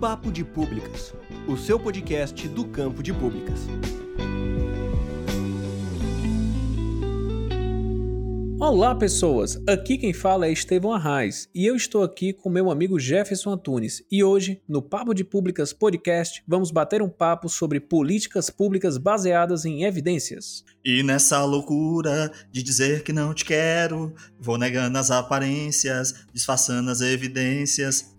Papo de Públicas, o seu podcast do campo de públicas. Olá, pessoas! Aqui quem fala é Estevão Arraes e eu estou aqui com meu amigo Jefferson Antunes. E hoje, no Papo de Públicas Podcast, vamos bater um papo sobre políticas públicas baseadas em evidências. E nessa loucura de dizer que não te quero, vou negando as aparências, disfarçando as evidências.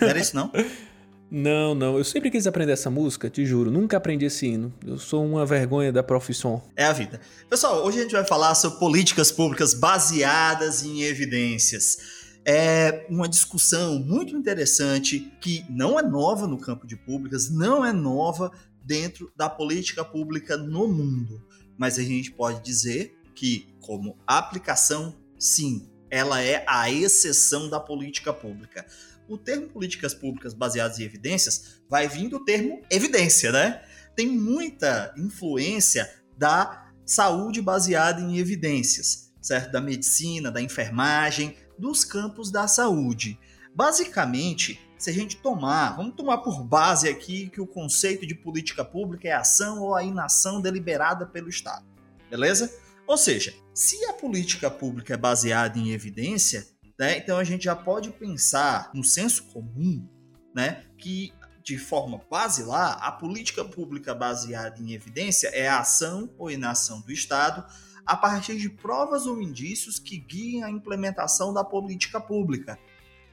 Era isso, não? Não, não. Eu sempre quis aprender essa música, te juro. Nunca aprendi esse hino. Eu sou uma vergonha da profissão. É a vida. Pessoal, hoje a gente vai falar sobre políticas públicas baseadas em evidências. É uma discussão muito interessante que não é nova no campo de públicas, não é nova dentro da política pública no mundo. Mas a gente pode dizer que, como aplicação, sim, ela é a exceção da política pública o termo políticas públicas baseadas em evidências vai vir do termo evidência, né? Tem muita influência da saúde baseada em evidências, certo? Da medicina, da enfermagem, dos campos da saúde. Basicamente, se a gente tomar, vamos tomar por base aqui que o conceito de política pública é a ação ou a inação deliberada pelo Estado, beleza? Ou seja, se a política pública é baseada em evidência, né? Então a gente já pode pensar no senso comum, né, que de forma basilar, a política pública baseada em evidência é a ação ou inação do Estado a partir de provas ou indícios que guiem a implementação da política pública.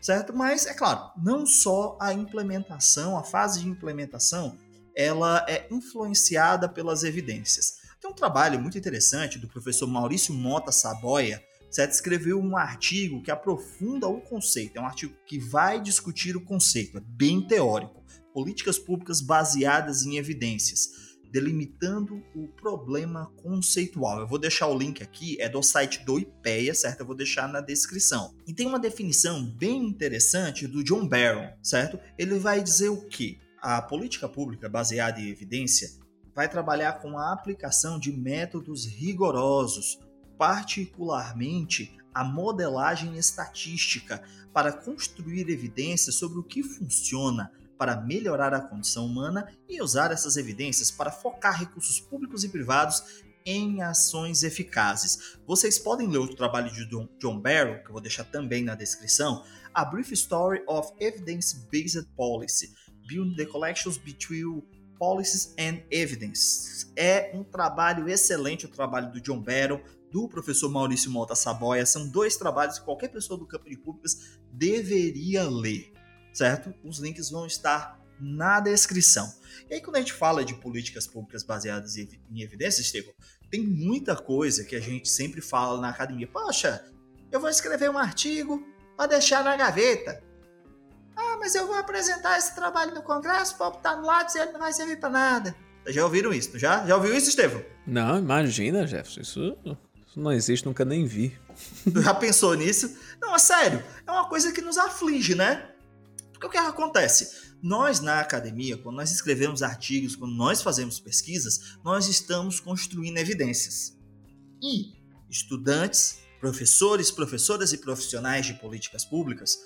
Certo? Mas, é claro, não só a implementação, a fase de implementação, ela é influenciada pelas evidências. Tem um trabalho muito interessante do professor Maurício Mota Saboia, certo? escreveu um artigo que aprofunda o conceito. É um artigo que vai discutir o conceito, é bem teórico. Políticas públicas baseadas em evidências, delimitando o problema conceitual. Eu vou deixar o link aqui, é do site do IPEA, certo? Eu vou deixar na descrição. E tem uma definição bem interessante do John Barron, certo? Ele vai dizer o que? A política pública baseada em evidência vai trabalhar com a aplicação de métodos rigorosos particularmente a modelagem estatística, para construir evidências sobre o que funciona para melhorar a condição humana e usar essas evidências para focar recursos públicos e privados em ações eficazes. Vocês podem ler o trabalho de John Barrow, que eu vou deixar também na descrição, A Brief Story of Evidence-Based Policy, Building the Collections Between Policies and Evidence. É um trabalho excelente o trabalho do John Barrow, do professor Maurício Mota Saboia. São dois trabalhos que qualquer pessoa do campo de públicas deveria ler, certo? Os links vão estar na descrição. E aí, quando a gente fala de políticas públicas baseadas em evidências, Estevão, tem muita coisa que a gente sempre fala na academia. Poxa, eu vou escrever um artigo para deixar na gaveta. Ah, mas eu vou apresentar esse trabalho no Congresso, o povo tá no lado e ele não vai servir para nada. Já ouviram isso, já? Já ouviu isso, Estevão? Não, imagina, Jefferson. Isso não existe, nunca nem vi. Já pensou nisso? Não, é sério. É uma coisa que nos aflige, né? Porque o que acontece? Nós, na academia, quando nós escrevemos artigos, quando nós fazemos pesquisas, nós estamos construindo evidências. E estudantes, professores, professoras e profissionais de políticas públicas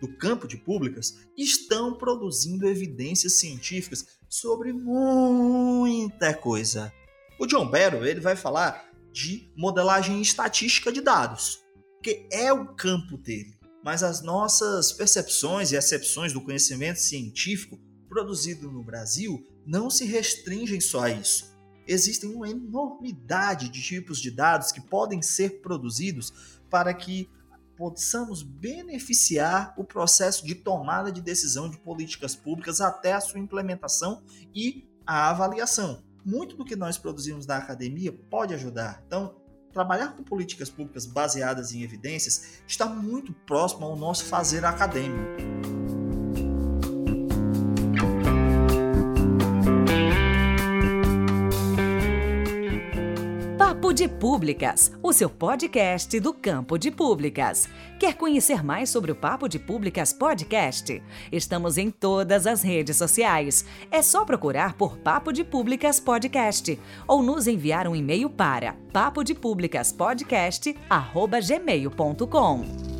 do campo de públicas estão produzindo evidências científicas sobre muita coisa. O John Barrow ele vai falar de modelagem estatística de dados, que é o campo dele. Mas as nossas percepções e acepções do conhecimento científico produzido no Brasil não se restringem só a isso. Existem uma enormidade de tipos de dados que podem ser produzidos para que possamos beneficiar o processo de tomada de decisão de políticas públicas até a sua implementação e a avaliação muito do que nós produzimos na academia pode ajudar. Então, trabalhar com políticas públicas baseadas em evidências está muito próximo ao nosso fazer acadêmico. De Públicas, o seu podcast do campo de públicas. Quer conhecer mais sobre o Papo de Públicas Podcast? Estamos em todas as redes sociais. É só procurar por Papo de Públicas Podcast ou nos enviar um e-mail para papodepublicaspodcast@gmail.com.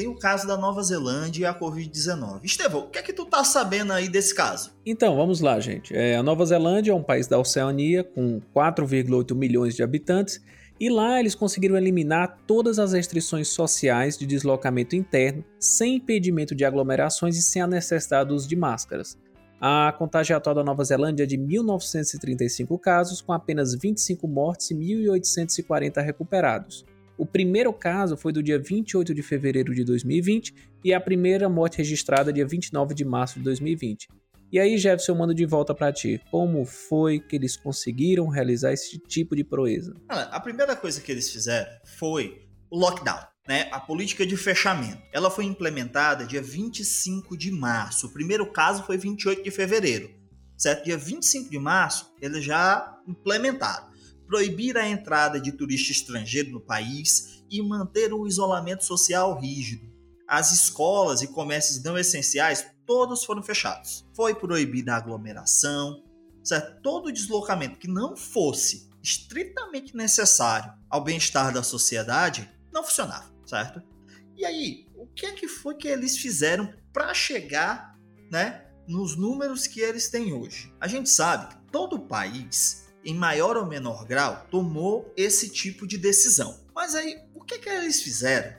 tem o caso da Nova Zelândia e a Covid-19. Estevão, o que é que tu tá sabendo aí desse caso? Então, vamos lá, gente. É, a Nova Zelândia é um país da Oceania com 4,8 milhões de habitantes e lá eles conseguiram eliminar todas as restrições sociais de deslocamento interno, sem impedimento de aglomerações e sem a necessidade uso de máscaras. A contagem atual da Nova Zelândia é de 1.935 casos, com apenas 25 mortes e 1.840 recuperados. O primeiro caso foi do dia 28 de fevereiro de 2020 e a primeira morte registrada dia 29 de março de 2020. E aí, Jefferson, eu mando de volta para ti. Como foi que eles conseguiram realizar esse tipo de proeza? A primeira coisa que eles fizeram foi o lockdown. Né, a política de fechamento. Ela foi implementada dia 25 de março. O primeiro caso foi 28 de fevereiro. Certo? Dia 25 de março, eles já implementaram. Proibir a entrada de turista estrangeiro no país e manter um isolamento social rígido. As escolas e comércios não essenciais todos foram fechados. Foi proibida a aglomeração, certo? todo deslocamento que não fosse estritamente necessário ao bem-estar da sociedade não funcionava, certo? E aí, o que é que foi que eles fizeram para chegar, né, nos números que eles têm hoje? A gente sabe que todo o país, em maior ou menor grau, tomou esse tipo de decisão. Mas aí, o que é que eles fizeram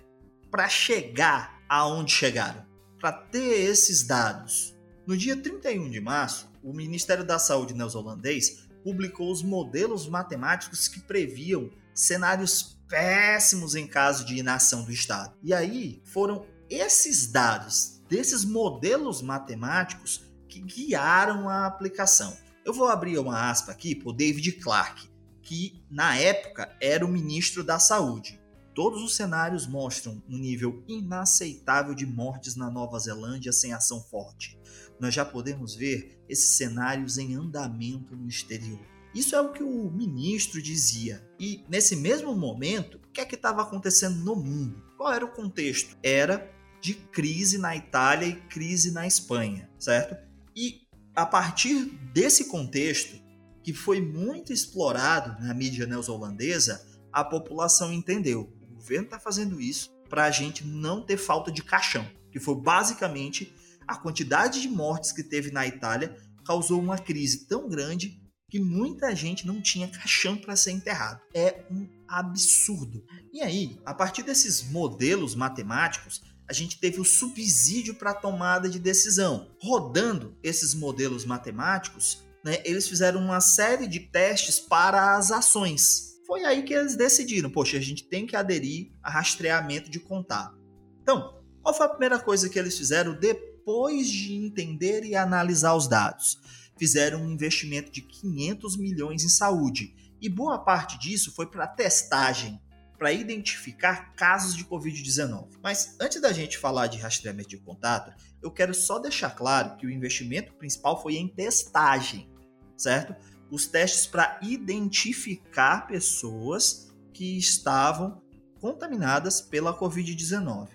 para chegar aonde chegaram? para ter esses dados. No dia 31 de março, o Ministério da Saúde neozelandês publicou os modelos matemáticos que previam cenários péssimos em caso de inação do Estado. E aí foram esses dados desses modelos matemáticos que guiaram a aplicação. Eu vou abrir uma aspa aqui para o David Clark, que na época era o ministro da Saúde. Todos os cenários mostram um nível inaceitável de mortes na Nova Zelândia sem ação forte. Nós já podemos ver esses cenários em andamento no exterior. Isso é o que o ministro dizia. E nesse mesmo momento, o que é que estava acontecendo no mundo? Qual era o contexto? Era de crise na Itália e crise na Espanha, certo? E a partir desse contexto, que foi muito explorado na mídia neozelandesa, a população entendeu governo está fazendo isso para a gente não ter falta de caixão, que foi basicamente a quantidade de mortes que teve na Itália causou uma crise tão grande que muita gente não tinha caixão para ser enterrado. É um absurdo. E aí, a partir desses modelos matemáticos, a gente teve o subsídio para a tomada de decisão. Rodando esses modelos matemáticos, né, eles fizeram uma série de testes para as ações foi aí que eles decidiram, poxa, a gente tem que aderir a rastreamento de contato. Então, qual foi a primeira coisa que eles fizeram depois de entender e analisar os dados? Fizeram um investimento de 500 milhões em saúde, e boa parte disso foi para testagem, para identificar casos de Covid-19. Mas antes da gente falar de rastreamento de contato, eu quero só deixar claro que o investimento principal foi em testagem, certo? os testes para identificar pessoas que estavam contaminadas pela Covid-19.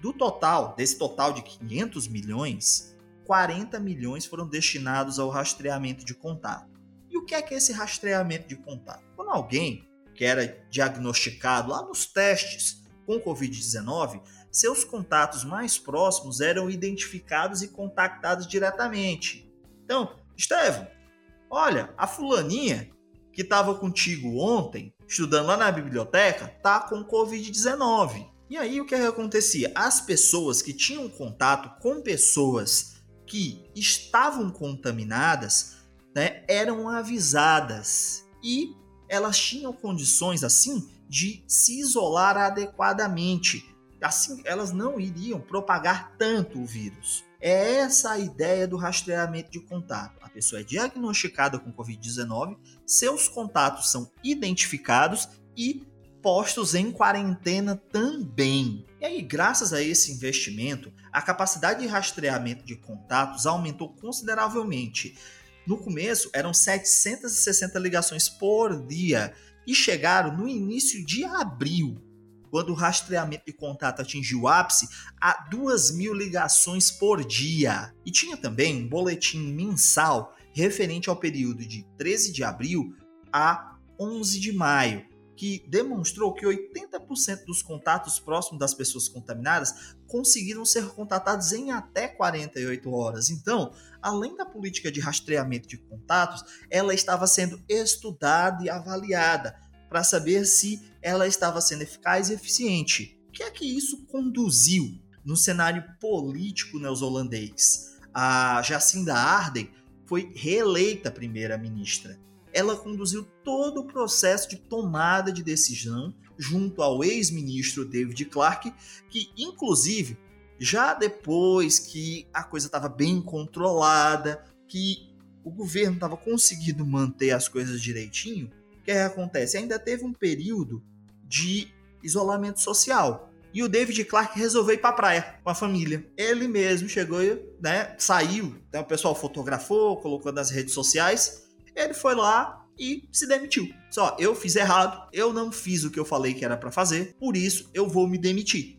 Do total, desse total de 500 milhões, 40 milhões foram destinados ao rastreamento de contato. E o que é que é esse rastreamento de contato? Quando alguém que era diagnosticado lá nos testes com Covid-19, seus contatos mais próximos eram identificados e contactados diretamente. Então, Estevam, Olha, a fulaninha que estava contigo ontem, estudando lá na biblioteca, tá com Covid-19. E aí o que, é que acontecia? As pessoas que tinham contato com pessoas que estavam contaminadas, né, eram avisadas e elas tinham condições assim de se isolar adequadamente. Assim, elas não iriam propagar tanto o vírus. É essa a ideia do rastreamento de contato. A pessoa é diagnosticada com Covid-19, seus contatos são identificados e postos em quarentena também. E aí, graças a esse investimento, a capacidade de rastreamento de contatos aumentou consideravelmente. No começo, eram 760 ligações por dia e chegaram no início de abril quando o rastreamento de contato atingiu o ápice, a 2 mil ligações por dia. E tinha também um boletim mensal referente ao período de 13 de abril a 11 de maio, que demonstrou que 80% dos contatos próximos das pessoas contaminadas conseguiram ser contatados em até 48 horas. Então, além da política de rastreamento de contatos, ela estava sendo estudada e avaliada para saber se ela estava sendo eficaz e eficiente. O que é que isso conduziu no cenário político neozelandês? A Jacinda Ardern foi reeleita primeira-ministra ela conduziu todo o processo de tomada de decisão junto ao ex-ministro David Clark, que inclusive já depois que a coisa estava bem controlada, que o governo estava conseguindo manter as coisas direitinho, o que acontece? Ainda teve um período de isolamento social. E o David Clark resolveu ir para a praia com a família. Ele mesmo chegou, né, saiu, então o pessoal fotografou, colocou nas redes sociais ele foi lá e se demitiu. Só, eu fiz errado, eu não fiz o que eu falei que era para fazer, por isso eu vou me demitir.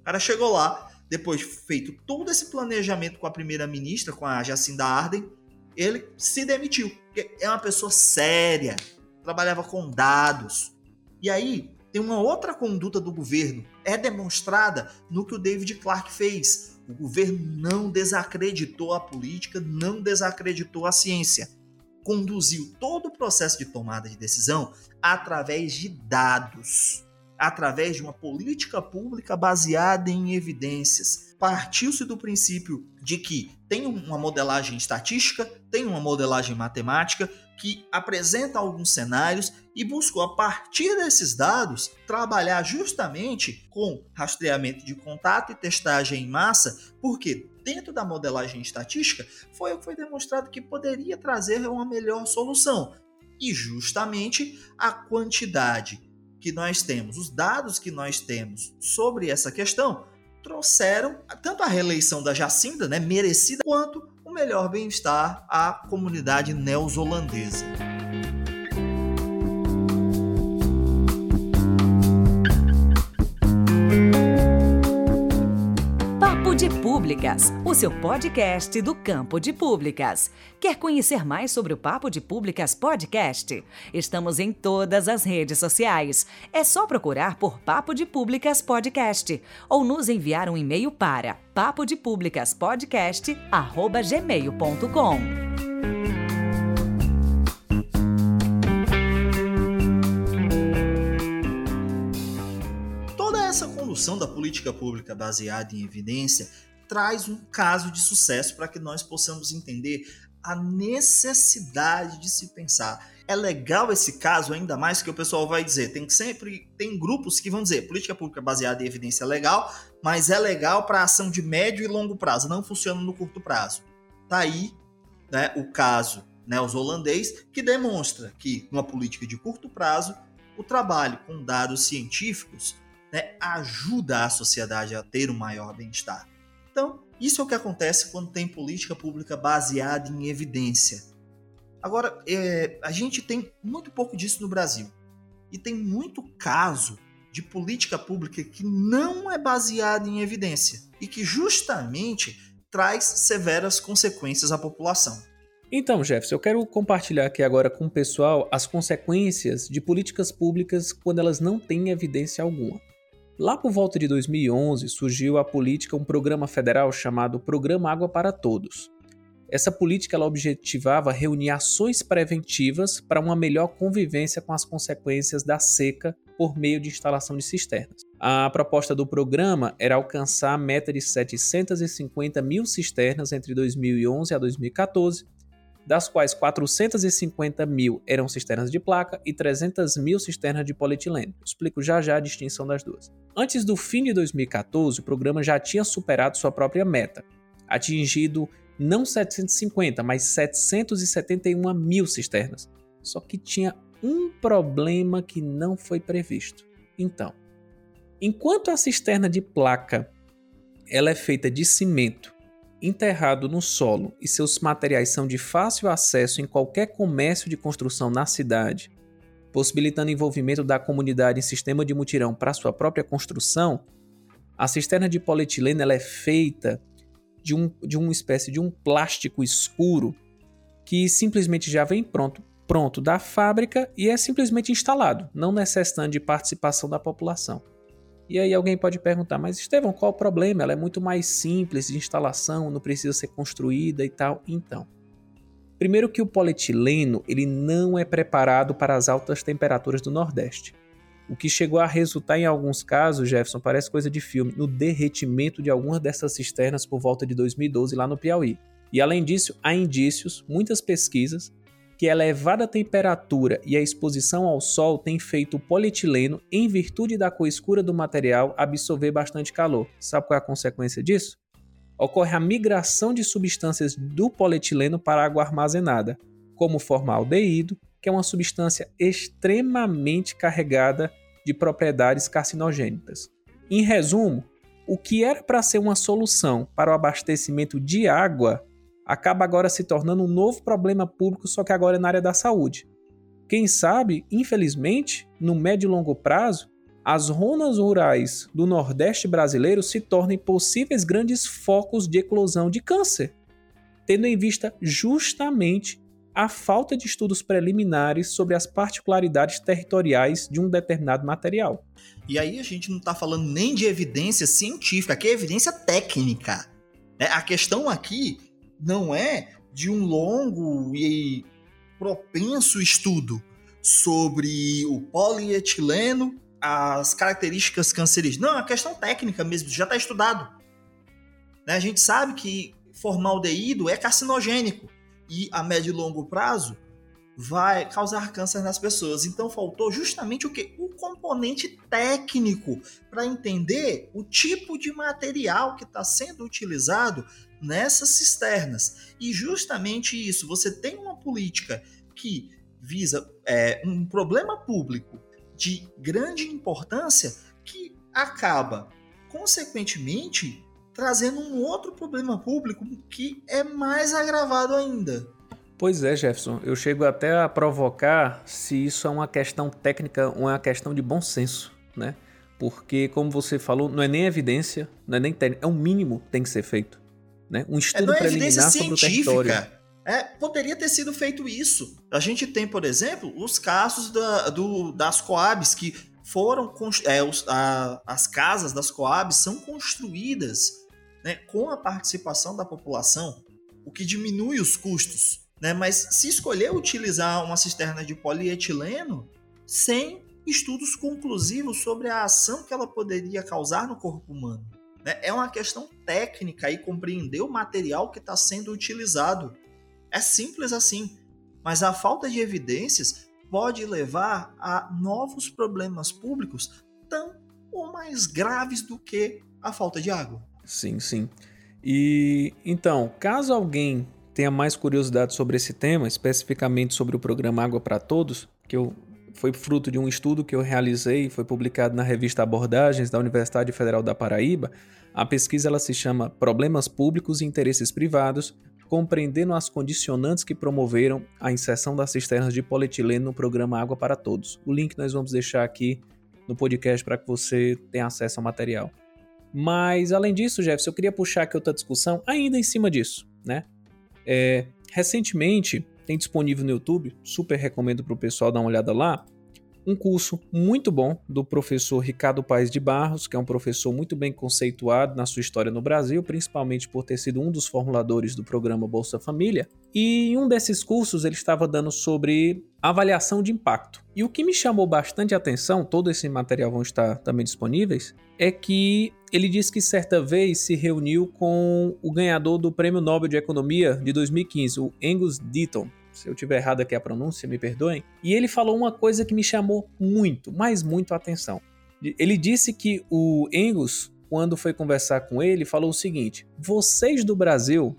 O cara chegou lá, depois de feito todo esse planejamento com a primeira-ministra, com a Jacinda Arden, ele se demitiu. Porque é uma pessoa séria, trabalhava com dados. E aí, tem uma outra conduta do governo, é demonstrada no que o David Clark fez. O governo não desacreditou a política, não desacreditou a ciência conduziu todo o processo de tomada de decisão através de dados, através de uma política pública baseada em evidências. Partiu-se do princípio de que tem uma modelagem estatística, tem uma modelagem matemática que apresenta alguns cenários e buscou, a partir desses dados, trabalhar justamente com rastreamento de contato e testagem em massa, porque dentro da modelagem estatística foi foi demonstrado que poderia trazer uma melhor solução. E justamente a quantidade que nós temos, os dados que nós temos sobre essa questão, trouxeram tanto a reeleição da Jacinda, né, merecida, quanto o melhor bem-estar à comunidade neozelandesa. Públicas, o seu podcast do campo de públicas. Quer conhecer mais sobre o Papo de Públicas Podcast? Estamos em todas as redes sociais. É só procurar por Papo de Públicas Podcast ou nos enviar um e-mail para papodepublicaspodcast@gmail.com. construção da política pública baseada em evidência traz um caso de sucesso para que nós possamos entender a necessidade de se pensar. É legal esse caso, ainda mais que o pessoal vai dizer, tem sempre tem grupos que vão dizer, política pública baseada em evidência é legal, mas é legal para ação de médio e longo prazo, não funciona no curto prazo. Tá aí, né, o caso né, os holandês, que demonstra que numa política de curto prazo, o trabalho com dados científicos né, ajuda a sociedade a ter um maior bem-estar. Então, isso é o que acontece quando tem política pública baseada em evidência. Agora, é, a gente tem muito pouco disso no Brasil. E tem muito caso de política pública que não é baseada em evidência e que justamente traz severas consequências à população. Então, Jefferson, eu quero compartilhar aqui agora com o pessoal as consequências de políticas públicas quando elas não têm evidência alguma. Lá por volta de 2011 surgiu a política um programa federal chamado Programa Água para Todos. Essa política ela objetivava reunir ações preventivas para uma melhor convivência com as consequências da seca por meio de instalação de cisternas. A proposta do programa era alcançar a meta de 750 mil cisternas entre 2011 a 2014 das quais 450 mil eram cisternas de placa e 300 mil cisternas de polietileno. Explico já já a distinção das duas. Antes do fim de 2014, o programa já tinha superado sua própria meta, atingido não 750, mas 771 mil cisternas. Só que tinha um problema que não foi previsto. Então, enquanto a cisterna de placa ela é feita de cimento enterrado no solo e seus materiais são de fácil acesso em qualquer comércio de construção na cidade, possibilitando o envolvimento da comunidade em sistema de mutirão para sua própria construção, a cisterna de polietileno ela é feita de, um, de uma espécie de um plástico escuro que simplesmente já vem pronto pronto da fábrica e é simplesmente instalado, não necessitando de participação da população. E aí alguém pode perguntar, mas Estevão, qual o problema? Ela é muito mais simples de instalação, não precisa ser construída e tal. Então, primeiro que o polietileno ele não é preparado para as altas temperaturas do Nordeste. O que chegou a resultar em alguns casos, Jefferson, parece coisa de filme, no derretimento de algumas dessas cisternas por volta de 2012 lá no Piauí. E além disso, há indícios, muitas pesquisas, que a elevada temperatura e a exposição ao sol têm feito o polietileno, em virtude da cor escura do material, absorver bastante calor. Sabe qual é a consequência disso? Ocorre a migração de substâncias do polietileno para água armazenada, como formaldeído, que é uma substância extremamente carregada de propriedades carcinogênicas. Em resumo, o que era para ser uma solução para o abastecimento de água acaba agora se tornando um novo problema público, só que agora é na área da saúde. Quem sabe, infelizmente, no médio e longo prazo, as zonas rurais do Nordeste brasileiro se tornem possíveis grandes focos de eclosão de câncer, tendo em vista justamente a falta de estudos preliminares sobre as particularidades territoriais de um determinado material. E aí a gente não está falando nem de evidência científica, aqui é evidência técnica. Né? A questão aqui não é de um longo e propenso estudo sobre o polietileno, as características cancerígenas. Não, é uma questão técnica mesmo, já está estudado. Né? A gente sabe que formaldeído é carcinogênico e a médio e longo prazo vai causar câncer nas pessoas. Então faltou justamente o que? O componente técnico para entender o tipo de material que está sendo utilizado nessas cisternas. E justamente isso, você tem uma política que visa é, um problema público de grande importância que acaba, consequentemente, trazendo um outro problema público que é mais agravado ainda. Pois é, Jefferson, eu chego até a provocar se isso é uma questão técnica ou é uma questão de bom senso, né? Porque, como você falou, não é nem evidência, não é nem técnica, é um mínimo que tem que ser feito. Né? Um estudo é, é preliminar sobre o território. É, poderia ter sido feito isso. A gente tem, por exemplo, os casos da, do, das Coabs que foram. É, os, a, as casas das Coabs são construídas né, com a participação da população, o que diminui os custos. Né? Mas se escolher utilizar uma cisterna de polietileno sem estudos conclusivos sobre a ação que ela poderia causar no corpo humano. Né? É uma questão técnica e compreender o material que está sendo utilizado. É simples assim, mas a falta de evidências pode levar a novos problemas públicos tão ou mais graves do que a falta de água. Sim, sim. E então, caso alguém tenha mais curiosidade sobre esse tema, especificamente sobre o programa Água para Todos, que eu foi fruto de um estudo que eu realizei, foi publicado na revista Abordagens da Universidade Federal da Paraíba. A pesquisa ela se chama Problemas Públicos e Interesses Privados, compreendendo as condicionantes que promoveram a inserção das cisternas de polietileno no programa Água para Todos. O link nós vamos deixar aqui no podcast para que você tenha acesso ao material. Mas, além disso, Jefferson, eu queria puxar aqui outra discussão ainda em cima disso, né? É, recentemente, tem disponível no YouTube, super recomendo para o pessoal dar uma olhada lá. Um curso muito bom do professor Ricardo Paes de Barros, que é um professor muito bem conceituado na sua história no Brasil, principalmente por ter sido um dos formuladores do programa Bolsa Família. E em um desses cursos ele estava dando sobre avaliação de impacto. E o que me chamou bastante atenção, todo esse material vão estar também disponíveis, é que ele disse que certa vez se reuniu com o ganhador do Prêmio Nobel de Economia de 2015, o Angus Deaton. Se eu tiver errado aqui a pronúncia, me perdoem. E ele falou uma coisa que me chamou muito, mas muito a atenção. Ele disse que o Angus, quando foi conversar com ele, falou o seguinte: vocês do Brasil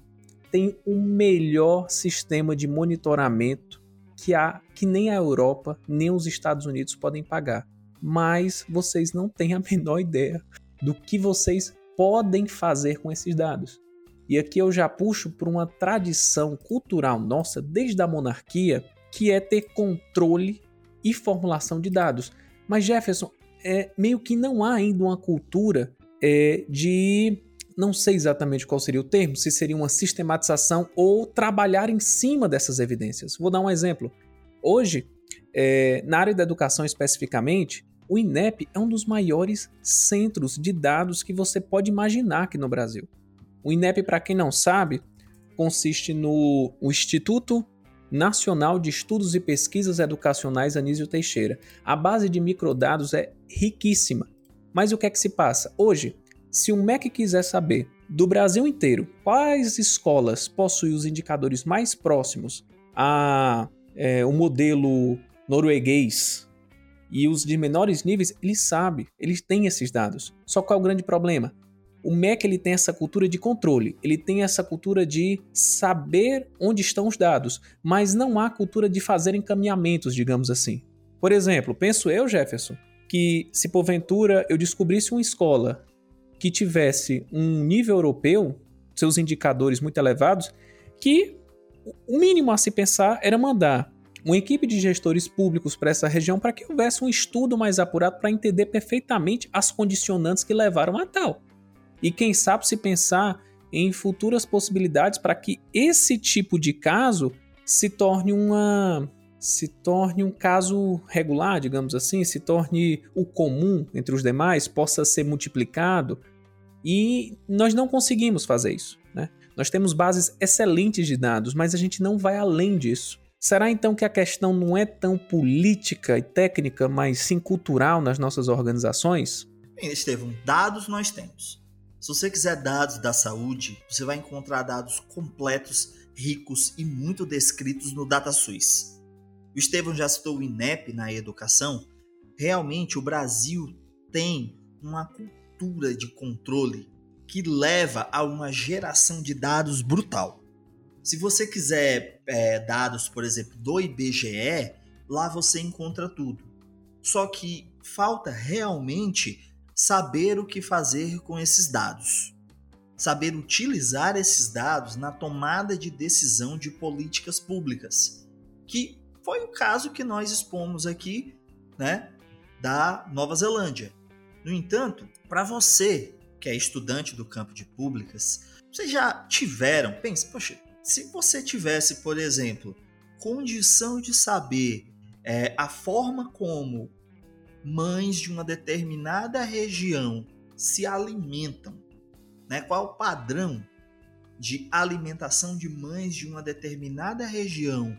têm o melhor sistema de monitoramento que há, que nem a Europa nem os Estados Unidos podem pagar. Mas vocês não têm a menor ideia do que vocês podem fazer com esses dados. E aqui eu já puxo para uma tradição cultural nossa desde a monarquia, que é ter controle e formulação de dados. Mas Jefferson, é meio que não há ainda uma cultura é, de não sei exatamente qual seria o termo, se seria uma sistematização ou trabalhar em cima dessas evidências. Vou dar um exemplo. Hoje, é, na área da educação especificamente, o INEP é um dos maiores centros de dados que você pode imaginar aqui no Brasil. O INEP, para quem não sabe, consiste no Instituto Nacional de Estudos e Pesquisas Educacionais Anísio Teixeira. A base de microdados é riquíssima. Mas o que é que se passa? Hoje, se o MEC quiser saber do Brasil inteiro quais escolas possuem os indicadores mais próximos a é, modelo norueguês e os de menores níveis, ele sabe, eles têm esses dados. Só qual é o grande problema? O MEC ele tem essa cultura de controle, ele tem essa cultura de saber onde estão os dados, mas não há cultura de fazer encaminhamentos, digamos assim. Por exemplo, penso eu, Jefferson, que se porventura eu descobrisse uma escola que tivesse um nível europeu, seus indicadores muito elevados, que o mínimo a se pensar era mandar uma equipe de gestores públicos para essa região para que houvesse um estudo mais apurado para entender perfeitamente as condicionantes que levaram a tal. E quem sabe se pensar em futuras possibilidades para que esse tipo de caso se torne uma se torne um caso regular, digamos assim, se torne o comum entre os demais, possa ser multiplicado. E nós não conseguimos fazer isso. Né? Nós temos bases excelentes de dados, mas a gente não vai além disso. Será então que a questão não é tão política e técnica, mas sim cultural nas nossas organizações? Bem, Estevam, dados nós temos. Se você quiser dados da saúde, você vai encontrar dados completos, ricos e muito descritos no DataSUS. O Estevam já citou o INEP na educação. Realmente, o Brasil tem uma cultura de controle que leva a uma geração de dados brutal. Se você quiser é, dados, por exemplo, do IBGE, lá você encontra tudo. Só que falta realmente saber o que fazer com esses dados. Saber utilizar esses dados na tomada de decisão de políticas públicas, que foi o caso que nós expomos aqui, né, da Nova Zelândia. No entanto, para você que é estudante do campo de públicas, vocês já tiveram, pense, poxa, se você tivesse, por exemplo, condição de saber é, a forma como mães de uma determinada região se alimentam, né? Qual o padrão de alimentação de mães de uma determinada região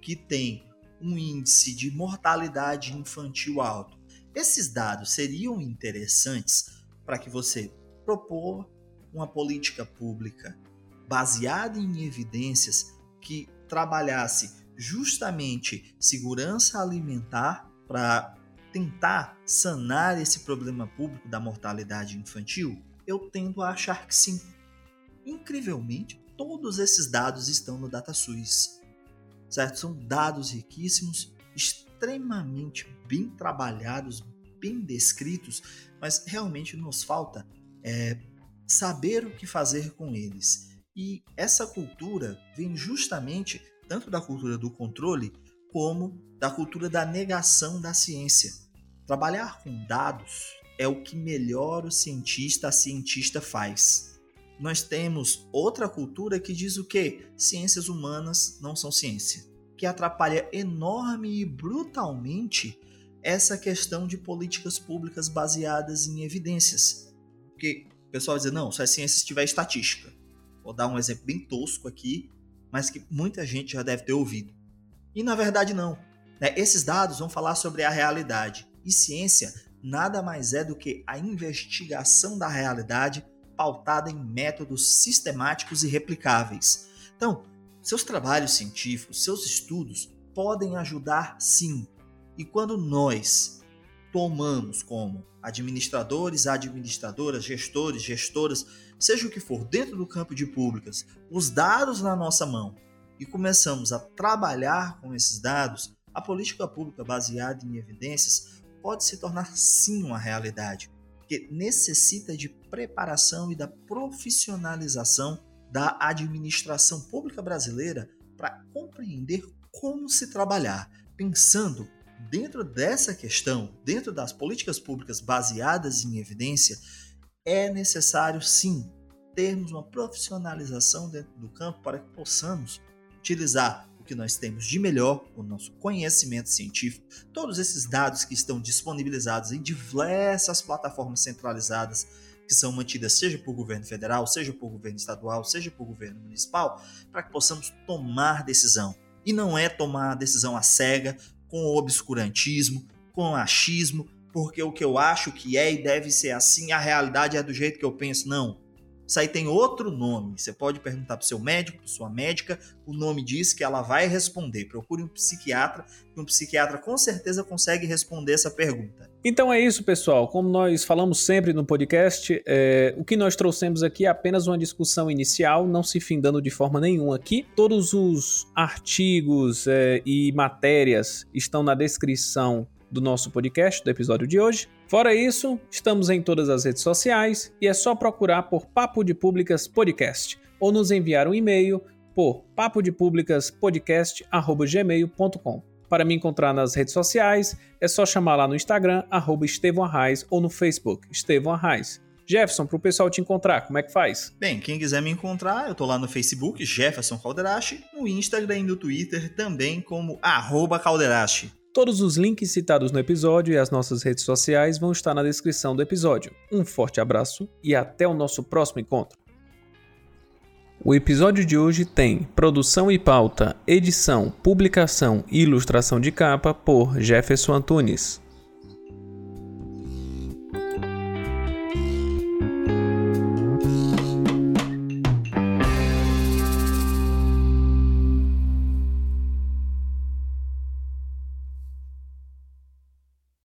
que tem um índice de mortalidade infantil alto. Esses dados seriam interessantes para que você propor uma política pública baseada em evidências que trabalhasse justamente segurança alimentar para tentar sanar esse problema público da mortalidade infantil? Eu tendo a achar que sim. Incrivelmente, todos esses dados estão no DataSUS certo? São dados riquíssimos, extremamente bem trabalhados, bem descritos, mas realmente nos falta é, saber o que fazer com eles. E essa cultura vem justamente tanto da cultura do controle como da cultura da negação da ciência. Trabalhar com dados é o que melhor o cientista, a cientista faz. Nós temos outra cultura que diz o que? Ciências humanas não são ciência, que atrapalha enorme e brutalmente essa questão de políticas públicas baseadas em evidências. Porque o pessoal diz, não, só é ciência se tiver estatística. Vou dar um exemplo bem tosco aqui, mas que muita gente já deve ter ouvido. E na verdade não. Né? Esses dados vão falar sobre a realidade. E ciência nada mais é do que a investigação da realidade pautada em métodos sistemáticos e replicáveis. Então, seus trabalhos científicos, seus estudos podem ajudar sim. E quando nós tomamos como administradores, administradoras, gestores, gestoras, seja o que for, dentro do campo de públicas, os dados na nossa mão e começamos a trabalhar com esses dados, a política pública baseada em evidências pode se tornar sim uma realidade que necessita de preparação e da profissionalização da administração pública brasileira para compreender como se trabalhar, pensando dentro dessa questão, dentro das políticas públicas baseadas em evidência, é necessário sim termos uma profissionalização dentro do campo para que possamos utilizar o que nós temos de melhor, o nosso conhecimento científico, todos esses dados que estão disponibilizados em diversas plataformas centralizadas que são mantidas seja por governo federal, seja por governo estadual, seja por governo municipal, para que possamos tomar decisão. E não é tomar decisão à cega, com obscurantismo, com achismo, porque o que eu acho que é e deve ser assim, a realidade é do jeito que eu penso. Não. Isso aí tem outro nome. Você pode perguntar para seu médico, para sua médica, o nome diz que ela vai responder. Procure um psiquiatra, e um psiquiatra com certeza consegue responder essa pergunta. Então é isso, pessoal. Como nós falamos sempre no podcast, é, o que nós trouxemos aqui é apenas uma discussão inicial, não se findando de forma nenhuma aqui. Todos os artigos é, e matérias estão na descrição do nosso podcast, do episódio de hoje. Fora isso, estamos em todas as redes sociais e é só procurar por Papo de Públicas Podcast ou nos enviar um e-mail por papodepublicaspodcast.gmail.com. Para me encontrar nas redes sociais, é só chamar lá no Instagram, arroba Estevão Arraes, ou no Facebook, Estevão Arraes. Jefferson, para o pessoal te encontrar, como é que faz? Bem, quem quiser me encontrar, eu tô lá no Facebook, Jefferson Calderache, no Instagram e no Twitter também como arroba Calderache. Todos os links citados no episódio e as nossas redes sociais vão estar na descrição do episódio. Um forte abraço e até o nosso próximo encontro. O episódio de hoje tem produção e pauta, edição, publicação e ilustração de capa por Jefferson Antunes.